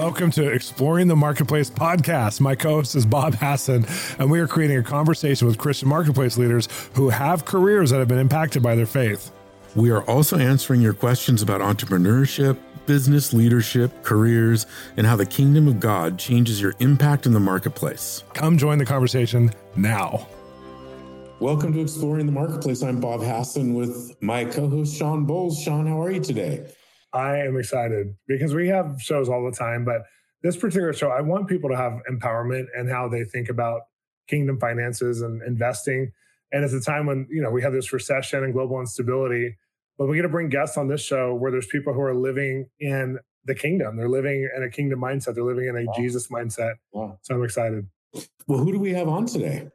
Welcome to Exploring the Marketplace podcast. My co host is Bob Hasson, and we are creating a conversation with Christian marketplace leaders who have careers that have been impacted by their faith. We are also answering your questions about entrepreneurship, business leadership, careers, and how the kingdom of God changes your impact in the marketplace. Come join the conversation now. Welcome to Exploring the Marketplace. I'm Bob Hasson with my co host, Shawn Bolz. Shawn, how are you today? I am excited because we have shows all the time, but this particular show, I want people to have empowerment and how they think about kingdom finances and investing. And it's a time when, you know, we have this recession and global instability, but we get to bring guests on this show where there's people who are living in the kingdom. They're living in a kingdom mindset. They're living in a wow. Jesus mindset. Wow. So I'm excited. Well, who do we have on today?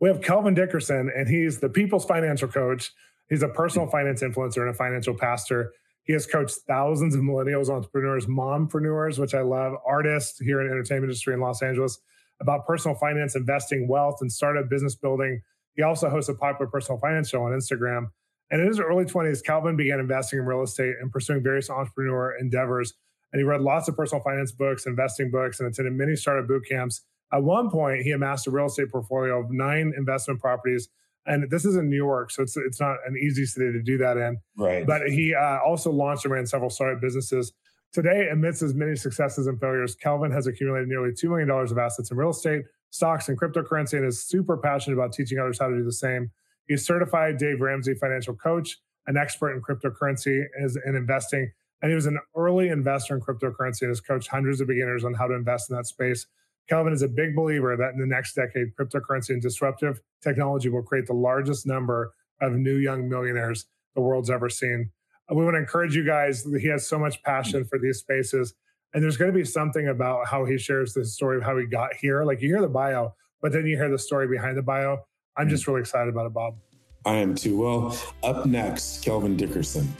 We have Kelvin Dickerson, and he's the people's financial coach. He's a personal hmm. finance influencer and a financial pastor. He has coached thousands of millennials, entrepreneurs, mompreneurs, which I love, artists here in the entertainment industry in Los Angeles about personal finance, investing, wealth, and startup business building. He also hosts a popular personal finance show on Instagram. And in his early 20s, Kelvin began investing in real estate and pursuing various entrepreneur endeavors. And he read lots of personal finance books, investing books, and attended many startup boot camps. At one point, he amassed a real estate portfolio of nine investment properties and this is in New York, so it's it's not an easy city to do that in. Right. But he uh, also launched and ran several startup businesses. Today, amidst his many successes and failures, Kelvin has accumulated nearly two million dollars of assets in real estate, stocks, and cryptocurrency, and is super passionate about teaching others how to do the same. He's certified Dave Ramsey financial coach, an expert in cryptocurrency and investing, and he was an early investor in cryptocurrency and has coached hundreds of beginners on how to invest in that space. Kelvin is a big believer that in the next decade, cryptocurrency and disruptive technology will create the largest number of new young millionaires the world's ever seen. We want to encourage you guys. He has so much passion for these spaces. And there's going to be something about how he shares the story of how he got here. Like you hear the bio, but then you hear the story behind the bio. I'm mm-hmm. just really excited about it, Bob. I am too. Well, up next, Kelvin Dickerson.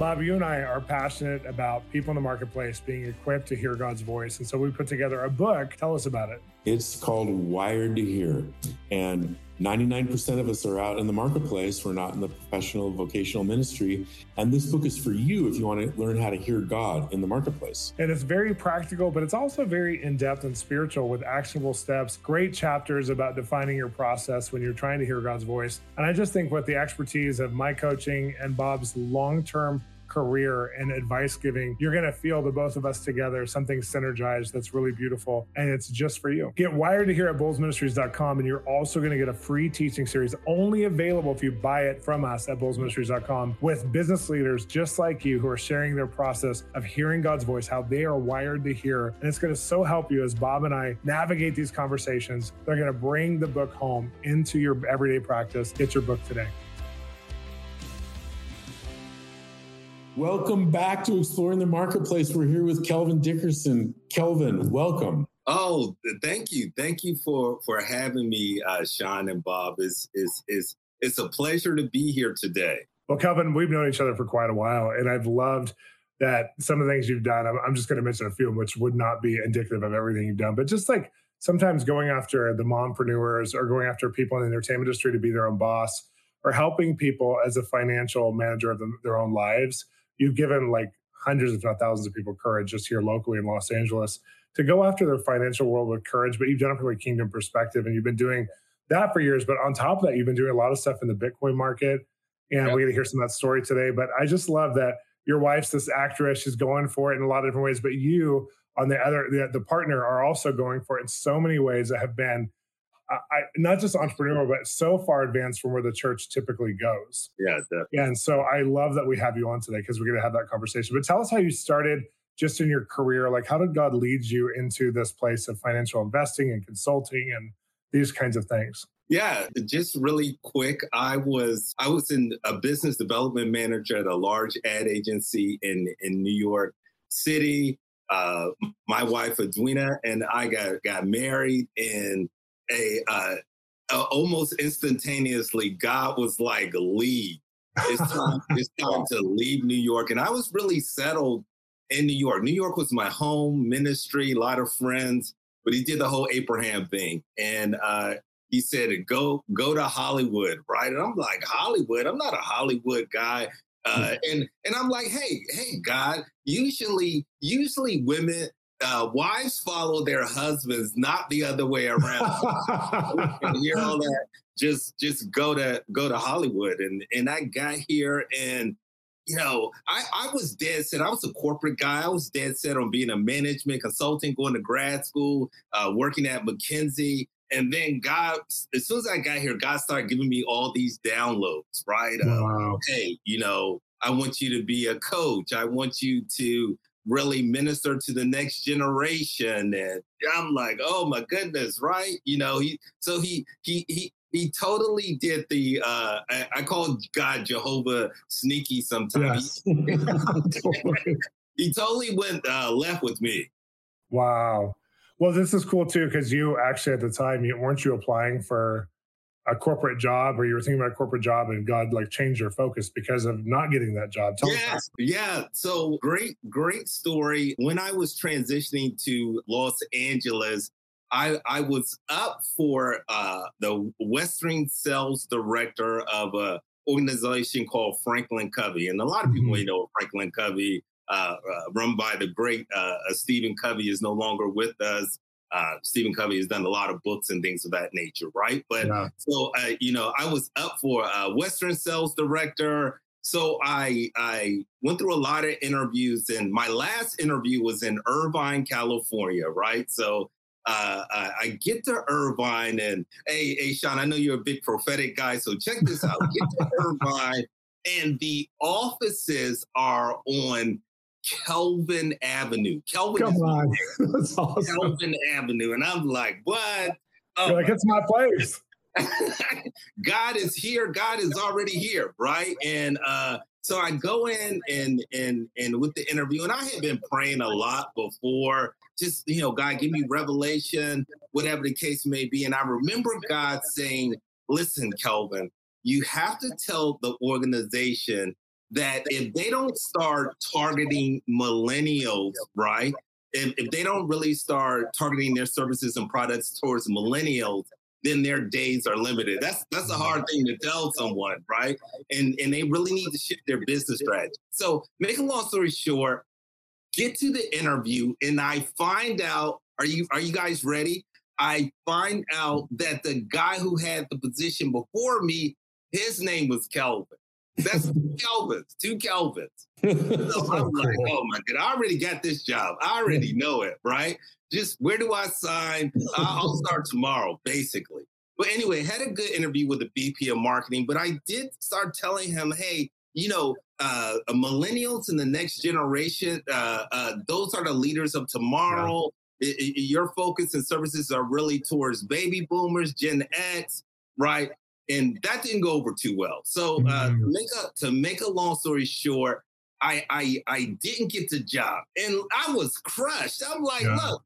Bob, you and I are passionate about people in the marketplace being equipped to hear God's voice. And so we put together a book. Tell us about it. It's called Wired to Hear. And 99% of us are out in the marketplace. We're not in the professional vocational ministry. And this book is for you if you want to learn how to hear God in the marketplace. And it's very practical, but it's also very in depth and spiritual with actionable steps, great chapters about defining your process when you're trying to hear God's voice. And I just think with the expertise of my coaching and Bob's long term career and advice giving, you're going to feel the both of us together, something synergized that's really beautiful. And it's just for you. Get wired to Hear at bolzministries.com. And you're also going to get a free teaching series only available if you buy it from us at bolzministries.com with business leaders just like you who are sharing their process of hearing God's voice, how they are wired to hear. And it's going to so help you as Bob and I navigate these conversations. They're going to bring the book home into your everyday practice. Get your book today. Welcome back to Exploring the Marketplace. We're here with Kelvin Dickerson. Kelvin, welcome. Oh, thank you, thank you for for having me, uh, Shawn and Bob. Is is is it's a pleasure to be here today. Well, Kelvin, we've known each other for quite a while, and I've loved that some of the things you've done. I'm, I'm just going to mention a few, which would not be indicative of everything you've done, but just like sometimes going after the mompreneurs or going after people in the entertainment industry to be their own boss or helping people as a financial manager of them, their own lives you've given like hundreds, if not thousands of people courage just here locally in Los Angeles to go after their financial world with courage. But you've done it from a kingdom perspective and you've been doing that for years. But on top of that, you've been doing a lot of stuff in the Bitcoin market. And yep. we're going to hear some of that story today. But I just love that your wife's this actress. She's going for it in a lot of different ways. But you, on the other, the, the partner, are also going for it in so many ways that have been I, not just entrepreneurial, but so far advanced from where the church typically goes. Yeah, definitely. And so I love that we have you on today because we're going to have that conversation. But tell us how you started just in your career. Like, how did God lead you into this place of financial investing and consulting and these kinds of things? Yeah, just really quick. I was I was in a business development manager at a large ad agency in in New York City. Uh, my wife Edwina and I got got married in a uh, uh, almost instantaneously, God was like, "Leave! It's time. it's time to leave New York." And I was really settled in New York. New York was my home ministry, a lot of friends. But he did the whole Abraham thing, and uh, he said, "Go, go to Hollywood, right?" And I'm like, "Hollywood? I'm not a Hollywood guy." Uh, and and I'm like, hey, hey, God. Usually, usually women, uh, wives follow their husbands, not the other way around. hear all that. Just just go to go to Hollywood, and and I got here, and you know, I, I was dead set. I was a corporate guy. I was dead set on being a management consultant, going to grad school, uh, working at McKinsey. And then God, as soon as I got here, God started giving me all these downloads, right? Wow. Hey, you know, I want you to be a coach. I want you to really minister to the next generation. And I'm like, oh my goodness, right? You know, he so he he he he totally did the uh I, I call God Jehovah sneaky sometimes. Yes. he totally went uh, left with me. Wow. Well, this is cool too because you actually at the time you weren't you applying for a corporate job or you were thinking about a corporate job and God like changed your focus because of not getting that job. Tell yes, yeah. So great, great story. When I was transitioning to Los Angeles, I, I was up for uh, the Western sales director of a organization called Franklin Covey, and a lot of people mm-hmm. know Franklin Covey, uh, uh, run by the great uh, uh, Stephen Covey, is no longer with us. Uh, Stephen Covey has done a lot of books and things of that nature, right? But yeah. so you know, I was up for a Western sales director. So I I went through a lot of interviews, and my last interview was in Irvine, California, right? So uh, I get to Irvine and hey, hey, Shawn, I know you're a big prophetic guy, so check this out. Get to Irvine, and the offices are on Kelvin Avenue. Kelvin, come on, that's awesome. Kelvin Avenue, and I'm like, what? Oh, like it's my place. God is here. God is already here, right? And uh, so I go in and and and with the interview, and I had been praying a lot before just, you know, God, give me revelation, whatever the case may be. And I remember God saying, listen, Kelvin, you have to tell the organization that if they don't start targeting millennials, right? If, if they don't really start targeting their services and products towards millennials, then their days are limited. That's that's a hard thing to tell someone, right? And and they really need to shift their business strategy. So, make a long story short, get to the interview and I find out, are you are you guys ready? I find out that the guy who had the position before me, his name was Kelvin. That's two Kelvins, two Kelvins. So I'm like, oh my God, I already got this job. I already know it, right? Just where do I sign? I'll start tomorrow, basically. But anyway, had a good interview with the VP of marketing, but I did start telling him, hey, you know, uh, millennials and the next generation, uh, uh, those are the leaders of tomorrow. Yeah. It, it, your focus and services are really towards baby boomers, Gen X, right? And that didn't go over too well. So uh, mm-hmm. make a, to make a long story short, I, I I didn't get the job, and I was crushed. I'm like, yeah. look,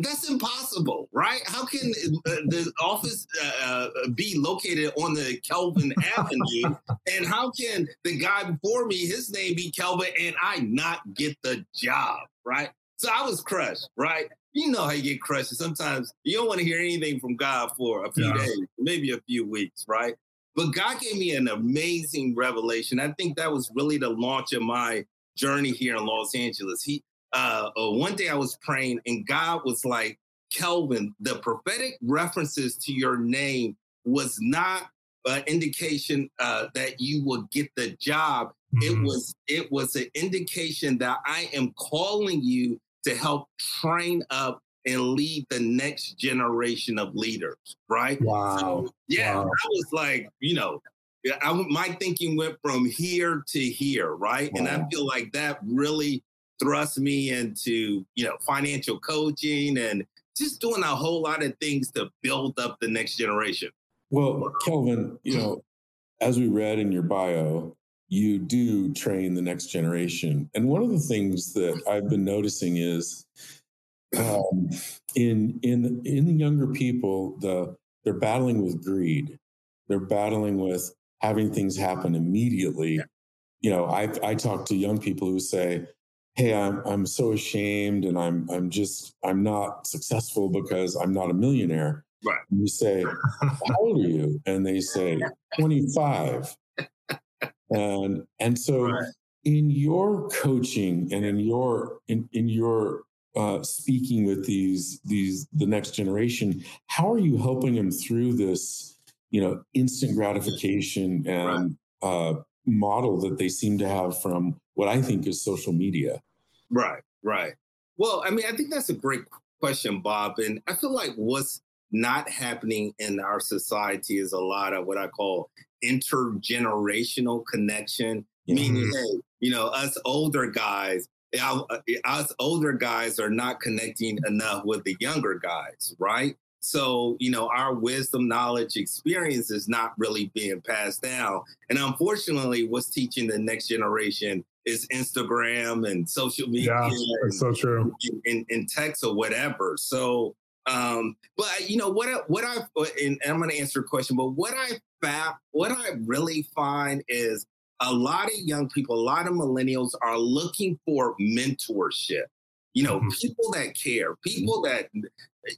that's impossible, right? How can uh, the office uh, uh, be located on the Kelvin Avenue? And how can the guy before me, his name be Kelvin, and I not get the job, right? So I was crushed, right? You know how you get crushed. Sometimes you don't want to hear anything from God for a few yeah. days, maybe a few weeks, right? But God gave me an amazing revelation. I think that was really the launch of my journey here in Los Angeles. He uh, uh, one day I was praying and God was like, Kelvin, the prophetic references to your name was not an indication uh, that you will get the job. Mm-hmm. It was it was an indication that I am calling you to help train up and lead the next generation of leaders. Right? Wow. So, yeah, wow. I was like, you know, I, my thinking went from here to here, right? Wow. And I feel like that really thrust me into, you know, financial coaching and just doing a whole lot of things to build up the next generation. Well, Kelvin, you know, as we read in your bio, you do train the next generation. And one of the things that I've been noticing is um, in in in the younger people, the they're battling with greed. They're battling with having things happen immediately. You know, I I talk to young people who say, hey i'm i'm so ashamed and i'm i'm just i'm not successful because i'm not a millionaire right and you say how old are you and they say 25 and and so right. in your coaching and in your in, in your uh, speaking with these these the next generation how are you helping them through this you know instant gratification and right. uh, model that they seem to have from what i think is social media right right well i mean i think that's a great question bob and i feel like what's not happening in our society is a lot of what I call intergenerational connection, mm-hmm. meaning, hey, you know, us older guys, uh, us older guys are not connecting enough with the younger guys, right? So, you know, our wisdom, knowledge, experience is not really being passed down. And unfortunately, what's teaching the next generation is Instagram and social media. Yeah, that's so true. And, and, and text or whatever. So, um, but you know what? What I and I'm going to answer a question, but what I found, what I really find is a lot of young people, a lot of millennials are looking for mentorship. You know, mm-hmm. people that care, people that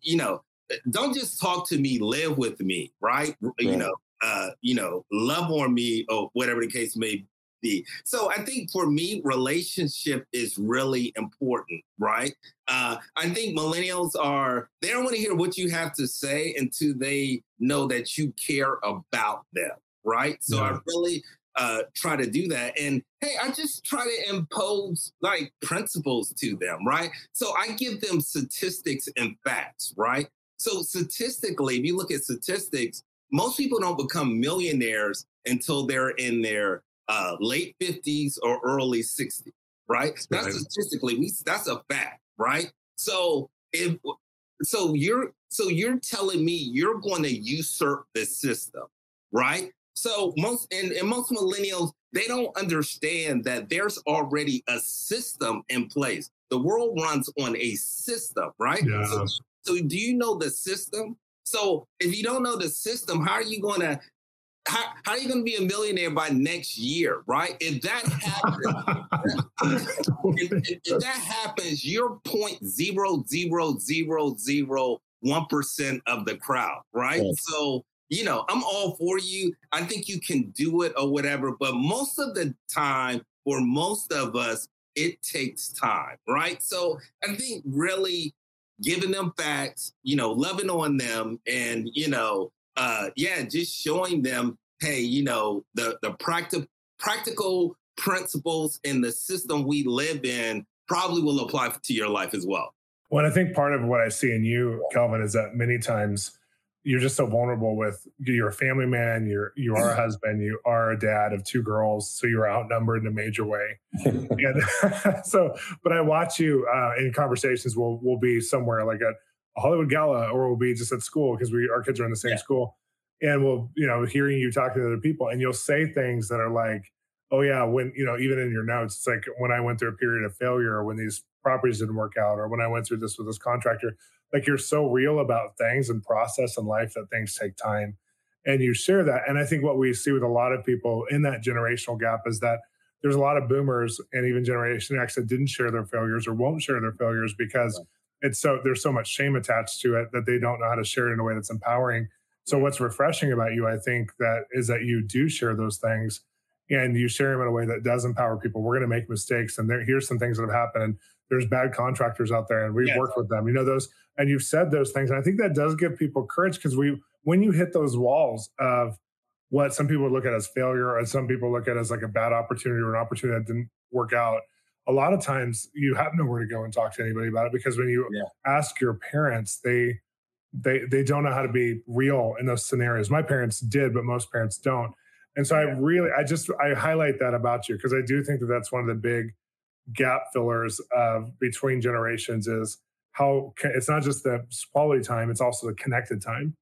you know, don't just talk to me, live with me, right? right. You know, uh, you know, love on me or whatever the case may be. So I think for me, relationship is really important, right? Uh, I think millennials are, they don't want to hear what you have to say until they know that you care about them, right? So yeah. I really uh, try to do that. And hey, I just try to impose like principles to them, right? So I give them statistics and facts, right? So statistically, if you look at statistics, most people don't become millionaires until they're in their uh, late 50s or early 60s, right? That's right. statistically, we, that's a fact, right? So if so you're so you're telling me you're going to usurp the system, right? So most and, and most millennials, they don't understand that there's already a system in place. The world runs on a system, right? Yeah. So, so do you know the system? So if you don't know the system, how are you going to how, how are you going to be a millionaire by next year, right? If that happens, if, if, that happens, you're point zero zero zero zero one percent of the crowd, right? So you know, I'm all for you. I think you can do it or whatever, but most of the time, for most of us, it takes time, right? So I think really giving them facts, you know, loving on them, and you know, uh, yeah, just showing them, hey, you know, the the practical practical principles in the system we live in probably will apply to your life as well. Well, I think part of what I see in you, Kelvin, is that many times you're just so vulnerable with you're a family man, you're you are a husband, you are a dad of two girls, so you're outnumbered in a major way. and so, but I watch you uh, in conversations. We'll we'll be somewhere like at a Hollywood gala, or we'll be just at school because we our kids are in the same yeah. school, and we'll you know hearing you talking to other people, and you'll say things that are like, oh yeah, when you know even in your notes, it's like when I went through a period of failure, or when these properties didn't work out, or when I went through this with this contractor. Like you're so real about things and process and life that things take time, and you share that. And I think what we see with a lot of people in that generational gap is that there's a lot of boomers and even Generation X that didn't share their failures or won't share their failures because. Right it's so there's so much shame attached to it that they don't know how to share it in a way that's empowering. So mm. what's refreshing about you, I think, that is that you do share those things and you share them in a way that does empower people. We're going to make mistakes, and there, here's some things that have happened. And there's bad contractors out there, and we've worked with them. You know those, and you've said those things, and I think that does give people courage because we, when you hit those walls of what some people look at as failure, and some people look at as like a bad opportunity or an opportunity that didn't work out, a lot of times you have nowhere to go and talk to anybody about it because when you yeah. ask your parents, they they they don't know how to be real in those scenarios. My parents did, but most parents don't. And so yeah. I really I just I highlight that about you because I do think that that's one of the big gap fillers of between generations is how it's not just the quality time, it's also the connected time.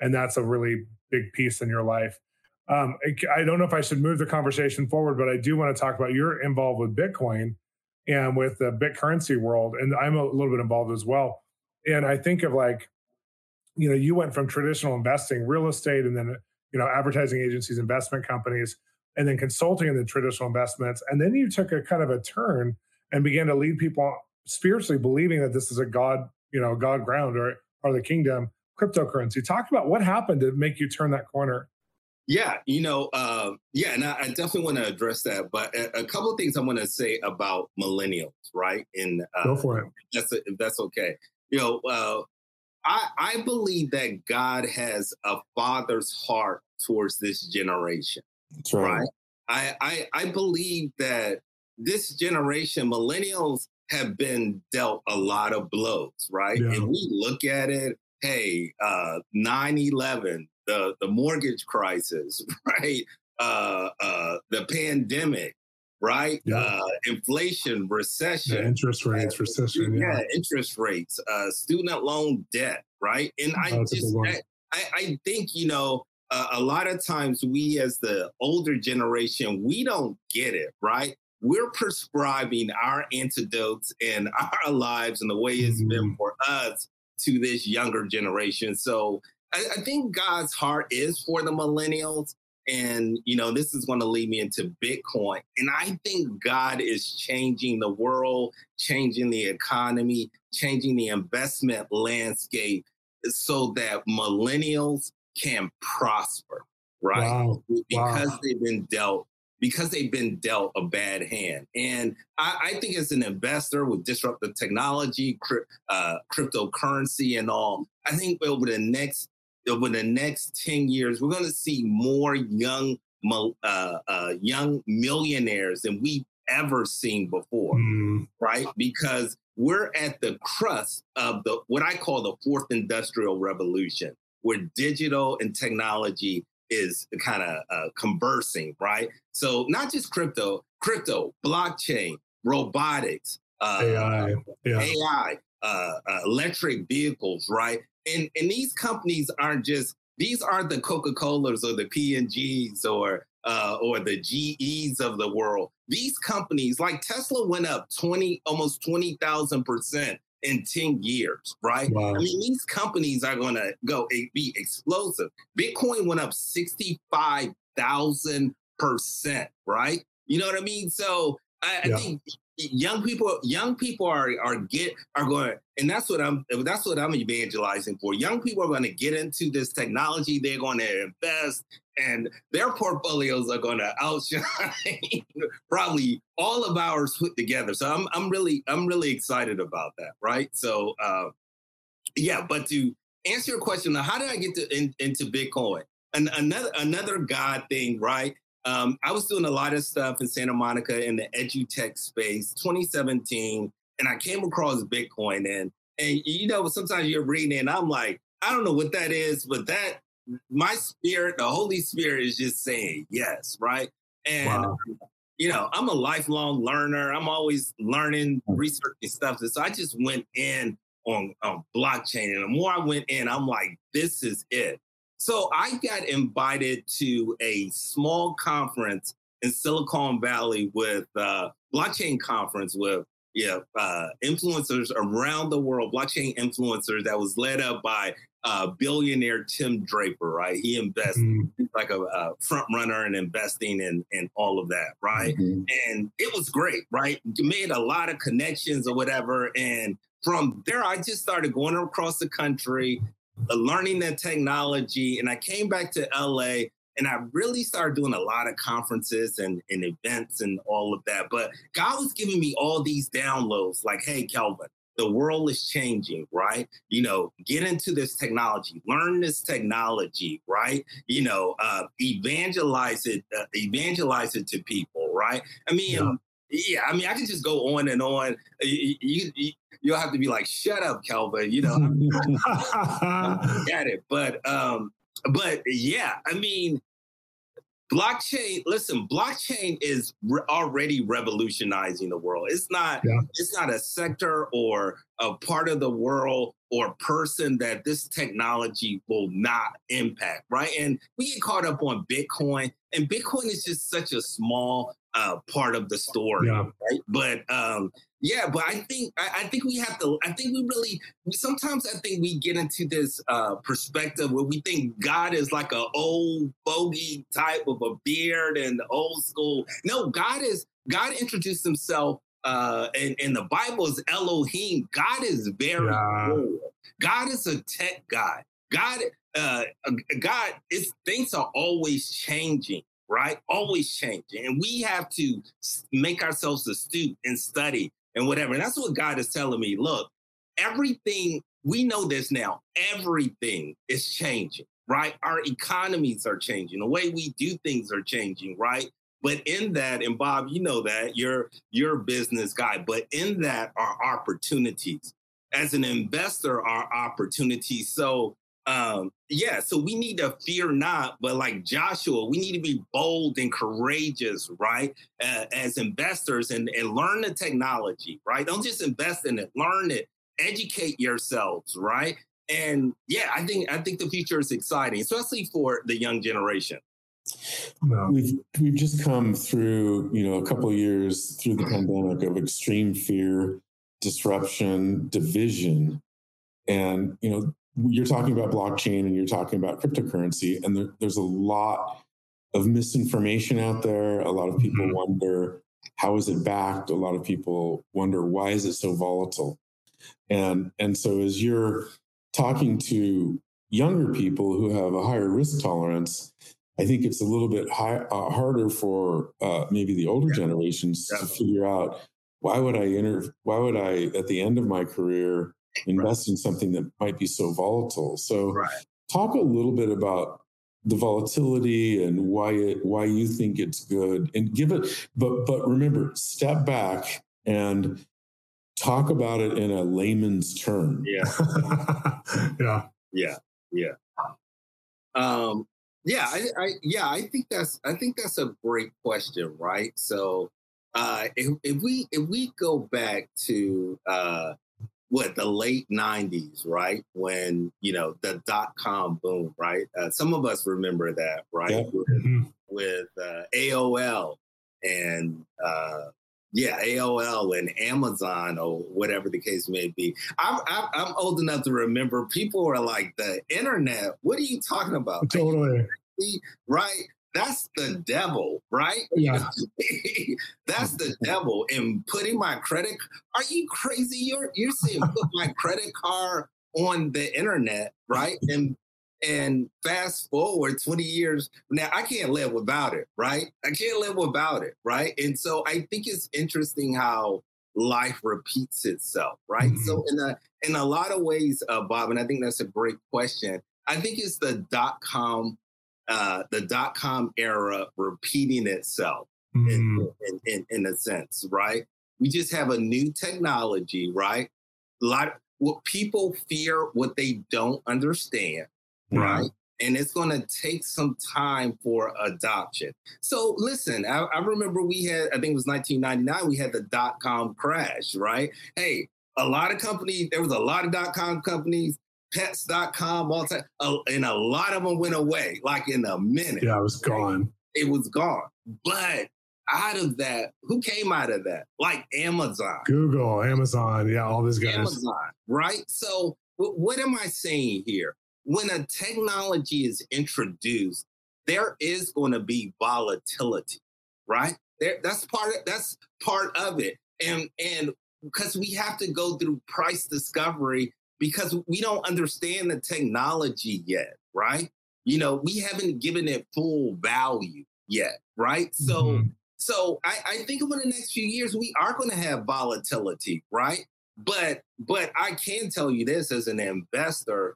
And that's a really big piece in your life. Um, I don't know if I should move the conversation forward, but I do want to talk about you're involved with Bitcoin and with the BitCurrency world. And I'm a little bit involved as well. And I think of like, you know, you went from traditional investing, real estate, and then, you know, advertising agencies, investment companies, and then consulting in the traditional investments. And then you took a kind of a turn and began to lead people spiritually believing that this is a God, you know, God ground or, or the kingdom cryptocurrency. Talk about what happened to make you turn that corner Yeah, you know, uh, yeah, and I, I definitely want to address that. But a, a couple of things I want to say about millennials, right? And uh, go for it. If that's if that's okay. You know, uh, I I believe that God has a father's heart towards this generation. That's right. right? I, I I believe that this generation, millennials, have been dealt a lot of blows, right? Yeah. And we look at it, hey, uh, 9-11, the, the mortgage crisis, right? Uh, uh, the pandemic, right? Yeah. Uh, inflation, recession, yeah, interest rates, recession, yeah, yeah interest rates, uh, student loan debt, right? And I just, I, I, think you know, uh, a lot of times we as the older generation, we don't get it, right? we're prescribing our antidotes and our lives and the way it's mm-hmm. been for us to this younger generation. So I, I, think God's heart is for the millennials. And, you know, this is going to lead me into Bitcoin. And I think God is changing the world, changing the economy, changing the investment landscape so that millennials can prosper, right? Wow. Because wow. they've been dealt because they've been dealt a bad hand. And I, I think as an investor with disruptive technology, uh, cryptocurrency, and all, I think over the next over the next ten years, we're going to see more young uh, uh, young millionaires than we've ever seen before, mm. right? Because we're at the crust of the what I call the fourth industrial revolution, where digital and technology is kind of uh, conversing, right? So not just crypto, crypto, blockchain, robotics, uh, AI, yeah. AI, uh, uh, electric vehicles, right? And and these companies aren't just these aren't the Coca Colas or the P and Gs or uh, or the GEs of the world. These companies, like Tesla, went up twenty almost twenty thousand percent in 10 years, right? Wow. I mean, these companies are going to go be explosive. Bitcoin went up 65,000%, right? You know what I mean? So I, yeah. I think young people young people are are get are going and that's what i'm that's what i'm evangelizing for. Young people are going to get into this technology they're going to invest and their portfolios are going to outshine probably all of ours put together. So i'm i'm really i'm really excited about that right? So uh yeah but to answer your question how did i get to in, into bitcoin? And another another god thing right um, I was doing a lot of stuff in Santa Monica in the edutech space, 2017, and I came across Bitcoin. And and you know, sometimes you're reading, and I'm like, I don't know what that is, but that my spirit, the Holy Spirit, is just saying yes, right? And wow. you know, I'm a lifelong learner. I'm always learning, hmm. researching stuff. So I just went in on, on blockchain, and the more I went in, I'm like, this is it. So I got invited to a small conference in Silicon Valley with uh, blockchain conference with yeah uh, influencers around the world, blockchain influencers that was led up by uh, billionaire Tim Draper. Right, he invests mm-hmm. like a, a, front runner in investing and and all of that. Right, mm-hmm. and it was great. Right, you made a lot of connections or whatever, and from there, I just started going across the country, learning the technology. And I came back to LA and I really started doing a lot of conferences and, and events and all of that. But God was giving me all these downloads like, hey, Kelvin, the world is changing, right? You know, get into this technology, learn this technology, right? You know, uh, evangelize it, uh, evangelize it to people, right? I mean, yeah. Yeah. I mean, I can just go on and on. You, you, you'll have to be like, "Shut up, Kelvin," you know. Got it, but um, but yeah, I mean, blockchain. Listen, blockchain is re- already revolutionizing the world. It's not. Yeah. It's not a sector or a part of the world or person that this technology will not impact, right? And we get caught up on Bitcoin, and Bitcoin is just such a small uh, part of the story, yeah. right? But um, yeah, but I think I, I, think we have to. I think we really sometimes I think we get into this uh, perspective where we think God is like a old bogey type of a beard and old school. No, God is God introduced Himself uh, in, in the Bible is Elohim. God is very yeah. God is a tech guy. God, uh, God, it's things are always changing, right? Always changing, and we have to make ourselves astute and study and whatever. And that's what God is telling me. Look, everything we know this now. Everything is changing, right? Our economies are changing. The way we do things are changing, right? But in that, and Bob, you know that you're you're a business guy, but in that are opportunities. As an investor, are opportunities. So um yeah so we need to fear not but like joshua we need to be bold and courageous right uh, as investors and and learn the technology right? Don't just invest in it learn it educate yourselves right? And yeah i think i think the future is exciting especially for the young generation. We've we've just come through, you know, a couple of years through the pandemic of extreme fear, disruption, division, and you know, you're talking about blockchain and you're talking about cryptocurrency, and there, there's a lot of misinformation out there. A lot of people mm-hmm. wonder how is it backed. A lot of people wonder why is it so volatile, and and so as you're talking to younger people who have a higher risk tolerance I think it's a little bit high, uh, harder for uh, maybe the older yeah. generations yeah. to figure out why would I enter, why would I at the end of my career invest right. in something that might be so volatile? So, right. talk a little bit about the volatility and why it why you think it's good, and give it. But but remember, step back and talk about it in a layman's term. Yeah, yeah, yeah, yeah. Um, yeah, I, I, yeah, I think that's I think that's a great question, right? So, uh, if, if we if we go back to uh, what the late '90s, right, when you know the dot com boom, right? Uh, some of us remember that, right, yeah. with, mm-hmm. with uh, AOL and uh, yeah, AOL and Amazon or whatever the case may be. I'm, I'm, I'm old enough to remember people were like, the internet, what are you talking about? Totally. Right? That's the devil, right? Yeah. That's the devil. And putting my credit, are you crazy? You're, you're saying put my credit card on the internet, right? And and fast forward 20 years now, I can't live without it, right? I can't live without it, right? And so I think it's interesting how life repeats itself, right? Mm-hmm. So in a in a lot of ways, uh, Bob, and I think that's a great question. I think it's the dot com, uh, the dot com era repeating itself mm-hmm. in, in, in, in a sense, right? We just have a new technology, right? A lot of, what people fear what they don't understand right? And it's going to take some time for adoption. So listen, I, I, remember we had, I think it was 1999, we had the dot com crash, right? Hey, a lot of companies, there was a lot of dot com companies, pets.com, all time, uh, and a lot of them went away like in a minute. Yeah, it was gone. It was gone. But out of that, who came out of that? Like Amazon, Google, Amazon, yeah, all these guys. Amazon, right? So, what am I saying here? when a technology is introduced, there is going to be volatility, right? There, that's part of that's part of it. And and because we have to go through price discovery because we don't understand the technology yet, right? You know, we haven't given it full value yet, right? So mm-hmm. so I, I think over the next few years we are going to have volatility, right? But but I can tell you this as an investor,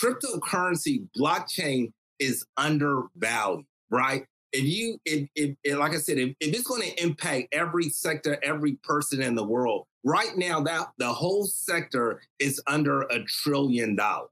cryptocurrency blockchain is undervalued, right? If you, if, if, if like I said, if, if it's going to impact every sector, every person in the world, right now that the whole sector is under a trillion dollars,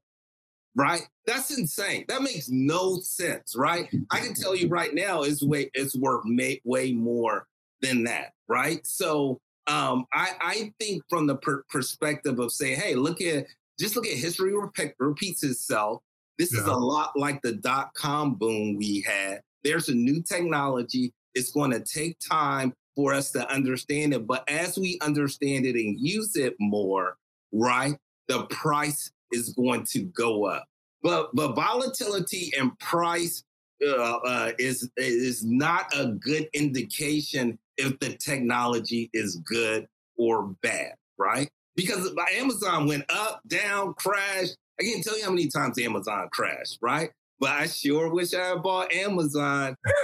right? That's insane. That makes no sense, right? I can tell you right now, it's way it's worth may, way more than that, right? So um, I, I think from the per- perspective of saying, hey, look at just look at history repeat, repeats itself. This yeah. is a lot like the dot com boom we had. There's a new technology. It's going to take time for us to understand it. But as we understand it and use it more, right, the price is going to go up. But but volatility and price uh, uh, is is not a good indication if the technology is good or bad, right? because Amazon went up, down, crashed, I can't tell you how many times Amazon crashed, right? But I sure wish I had bought Amazon.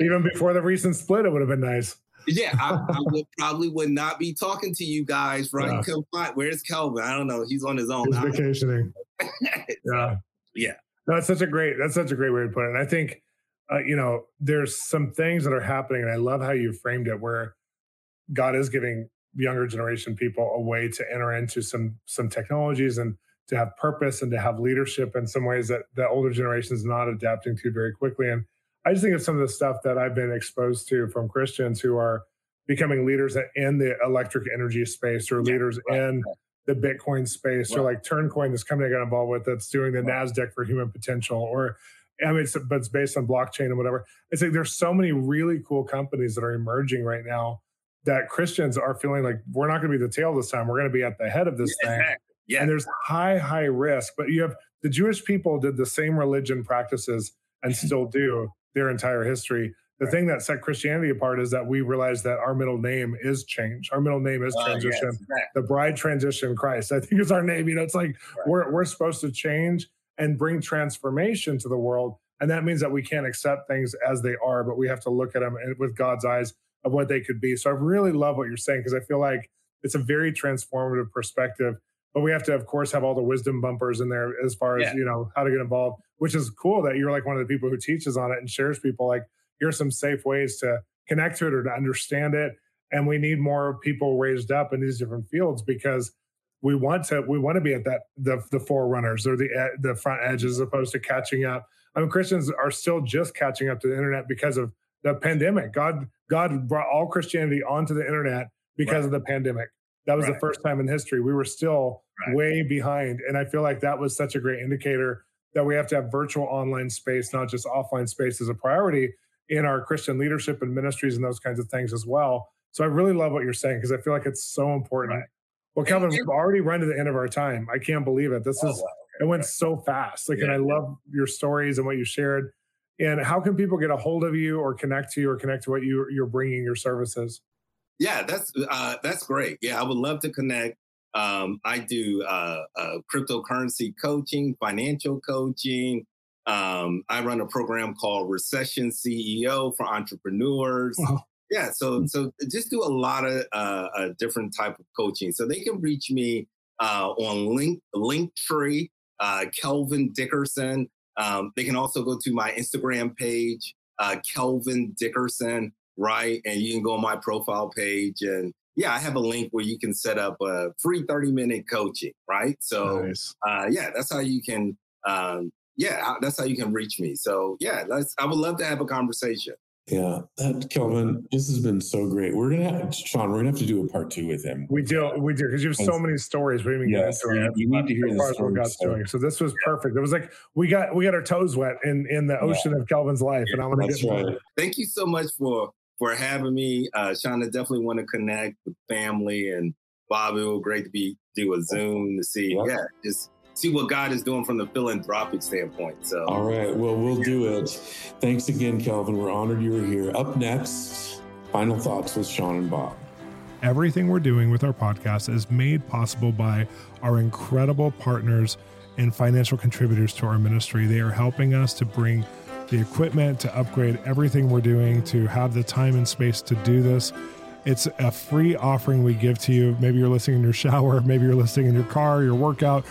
Even before the recent split, it would have been nice. Yeah, I, I would probably would not be talking to you guys right. Yeah. Where's Kelvin? I don't know. He's on his own. He's vacationing. yeah, yeah. that's such a great. That's such a great way to put it. And I think, uh, you know, there's some things that are happening, and I love how you framed it, where God is giving younger generation people a way to enter into some some technologies and to have purpose and to have leadership in some ways that the older generation is not adapting to very quickly. And I just think of some of the stuff that I've been exposed to from Christians who are becoming leaders in the electric energy space or yeah, leaders right, in right. the Bitcoin space right. or like Turncoin, this company I got involved with that's doing the NASDAQ for human potential or I mean, it's, but it's based on blockchain and whatever. It's like there's so many really cool companies that are emerging right now that Christians are feeling like we're not going to be the tail this time. We're going to be at the head of this yeah, thing. Yeah. And there's high, high risk. But you have the Jewish people did the same religion practices and still do their entire history. The right. thing that set Christianity apart is that we realized that our middle name is change. Our middle name is uh, transition. Yes. The bride transition Christ. I think is our name. You know, it's like right. we're we're supposed to change and bring transformation to the world. And that means that we can't accept things as they are, but we have to look at them with God's eyes of what they could be. So I really love what you're saying because I feel like it's a very transformative perspective but we have to of course have all the wisdom bumpers in there as far as yeah. you know how to get involved which is cool that you're like one of the people who teaches on it and shares people like here's some safe ways to connect to it or to understand it and we need more people raised up in these different fields because we want to we want to be at that the the forerunners or the the front edge as opposed to catching up i mean christians are still just catching up to the internet because of the pandemic god god brought all christianity onto the internet because right. of the pandemic that was right. the first time in history. We were still right. way behind. And I feel like that was such a great indicator that we have to have virtual online space, not just offline space, as a priority in our Christian leadership and ministries and those kinds of things as well. So I really love what you're saying because I feel like it's so important. Right. Well, Kelvin, we've already run to the end of our time. I can't believe it. This oh, is wow. okay. it went so fast. Like, yeah, and I love your stories and what you shared. And how can people get a hold of you or connect to you or connect to what you, you're bringing your services? Yeah, that's uh, that's great. Yeah, I would love to connect. Um, I do uh, uh, cryptocurrency coaching, financial coaching. Um, I run a program called Recession CEO for entrepreneurs. Wow. Yeah, so hmm. so just do a lot of uh, a different type of coaching. So they can reach me uh, on Link Linktree, uh, Kelvin Dickerson. Um, they can also go to my Instagram page, uh, Kelvin Dickerson right? And you can go on my profile page and yeah, I have a link where you can set up a free 30 minute coaching, right? So nice. uh, yeah, that's how you can um, yeah, that's how you can reach me. So yeah, let's I would love to have a conversation. Yeah, that Kelvin, this has been so great. We're gonna have Shawn. We're gonna have to do a part two with him. We do, we do, because you have so many stories. We didn't even yes, get into it. You need to hear the stories. God's so. doing. So this was perfect. It was like we got we got our toes wet in in the ocean yeah. of Kelvin's life, and I want to get. Right. Thank you so much for for having me. Uh, Shauna, definitely want to connect with family and Bobby. It great to be do a Zoom to see, yeah, yeah just see what God is doing from the philanthropic standpoint. So, all right, well, we'll do it. Thanks again, Kelvin. We're honored you were here. Up next, final thoughts with Shawn and Bob. Everything we're doing with our podcast is made possible by our incredible partners and financial contributors to our ministry. They are helping us to bring the equipment, to upgrade everything we're doing, to have the time and space to do this. It's a free offering we give to you. Maybe you're listening in your shower, maybe you're listening in your car, your workout.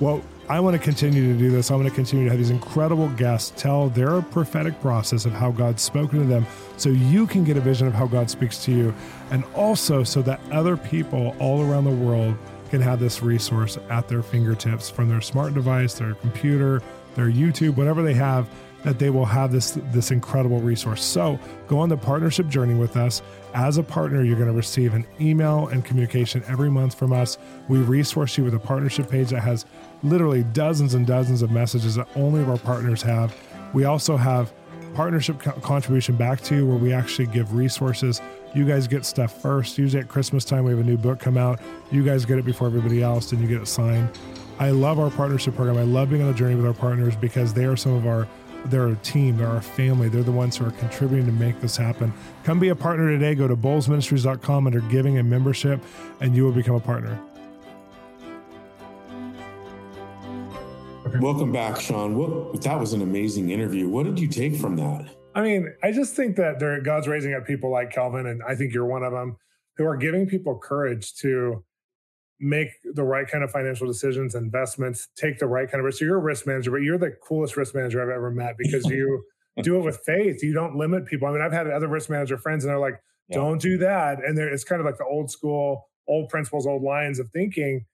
Well, I want to continue to do this. I want to continue to have these incredible guests tell their prophetic process of how God's spoken to them so you can get a vision of how God speaks to you. And also so that other people all around the world can have this resource at their fingertips from their smart device, their computer, their YouTube, whatever they have that they will have this this incredible resource. So go on the partnership journey with us. As a partner, you're going to receive an email and communication every month from us. We resource you with a partnership page that has literally dozens and dozens of messages that only of our partners have. We also have partnership co- contribution back to you where we actually give resources. You guys get stuff first. Usually at Christmas time, we have a new book come out. You guys get it before everybody else and you get it signed. I love our partnership program. I love being on the journey with our partners because they are some of our they're a team, they're our family, they're the ones who are contributing to make this happen. Come be a partner today. Go to bolzministries.com under giving and membership, and you will become a partner. welcome back, Shawn. What that was an amazing interview. What did you take from that? I mean, I just think that there, God's raising up people like Kelvin, and I think you're one of them, who are giving people courage to make the right kind of financial decisions, investments, take the right kind of risk. So you're a risk manager, but you're the coolest risk manager I've ever met because you do it with faith. You don't limit people. I mean, I've had other risk manager friends, and they're like, yeah. "Don't do that," and it's kind of like the old school, old principles, old lines of thinking.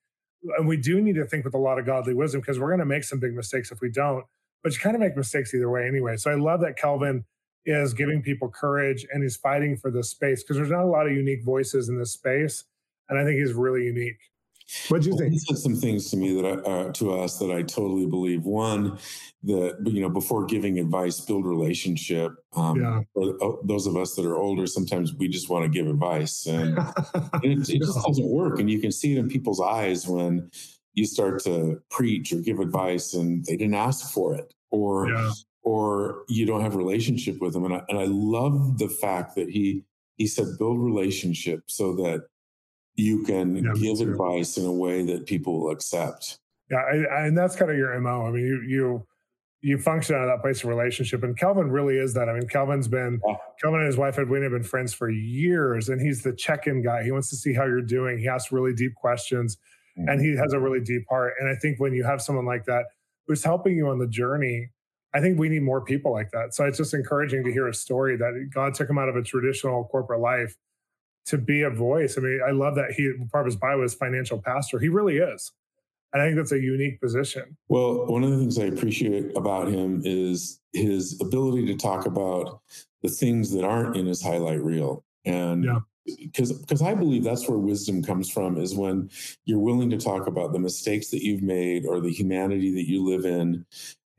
And we do need to think with a lot of godly wisdom because we're going to make some big mistakes if we don't. But you kind of make mistakes either way anyway. So I love that Kelvin is giving people courage and he's fighting for this space because there's not a lot of unique voices in this space, and I think he's really unique. What do you think? He said some things to me that I, uh, to us that I totally believe. One, that you know, before giving advice, build relationship. Um, yeah. For uh, those of us that are older, sometimes we just want to give advice, and it, it just doesn't work. And you can see it in people's eyes when you start to preach or give advice, and they didn't ask for it, or yeah. or you don't have relationship with them. And I, and I love the fact that he he said build relationship so that you can yeah, give advice in a way that people will accept. Yeah, I, I, and that's kind of your mo. I mean, you you you function out of that place of relationship, and Kelvin really is that. I mean, Kelvin's been yeah. Kelvin and his wife Edwina have been friends for years, and he's the check-in guy. He wants to see how you're doing. He asks really deep questions, mm-hmm. and he has a really deep heart. And I think when you have someone like that who's helping you on the journey, I think we need more people like that. So it's just encouraging to hear a story that God took him out of a traditional corporate life to be a voice. I mean, I love that he part of his bio is financial pastor. He really is. And I think that's a unique position. Well, one of the things I appreciate about him is his ability to talk about the things that aren't in his highlight reel. And yeah because because I believe that's where wisdom comes from is when you're willing to talk about the mistakes that you've made or the humanity that you live in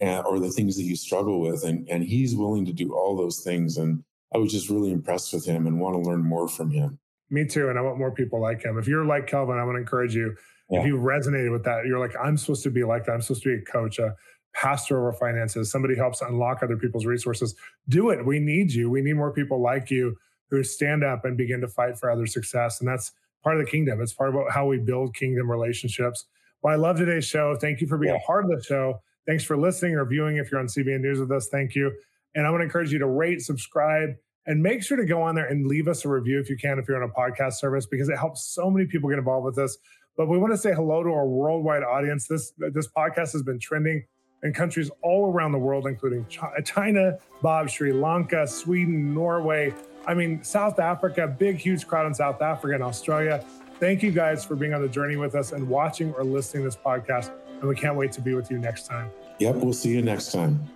eh, or the things that you struggle with and and he's willing to do all those things and I was just really impressed with him and want to learn more from him. Me too. And I want more people like him. If you're like Kelvin, I want to encourage you. Yeah. If you resonated with that, you're like, I'm supposed to be like that. I'm supposed to be a coach, a pastor over finances, somebody helps unlock other people's resources. Do it. We need you. We need more people like you who stand up and begin to fight for other success. And that's part of the kingdom. It's part of how we build kingdom relationships. Well, I love today's show. Thank you for being yeah. a part of the show. Thanks for listening or viewing. If you're on CBN News with us, thank you. And I want to encourage you to rate, subscribe, and make sure to go on there and leave us a review if you can, if you're on a podcast service, because it helps so many people get involved with this. But we want to say hello to our worldwide audience. This this podcast has been trending in countries all around the world, including China, Bob, Sri Lanka, Sweden, Norway. I mean, South Africa, big, huge crowd in South Africa and Australia. Thank you guys for being on the journey with us and watching or listening to this podcast. And we can't wait to be with you next time. Yep, we'll see you next time.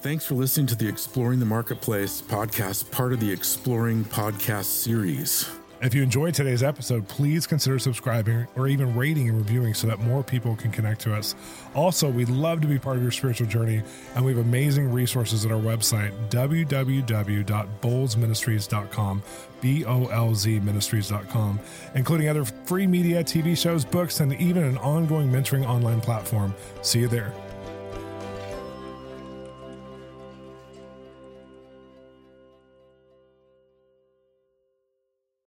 Thanks for listening to the Exploring the Marketplace podcast, part of the Exploring podcast series. If you enjoyed today's episode, please consider subscribing or even rating and reviewing so that more people can connect to us. Also, we'd love to be part of your spiritual journey, and we have amazing resources at our website, www.bolzministries.com, B O L Z ministries.com, including other free media, TV shows, books, and even an ongoing mentoring online platform. See you there.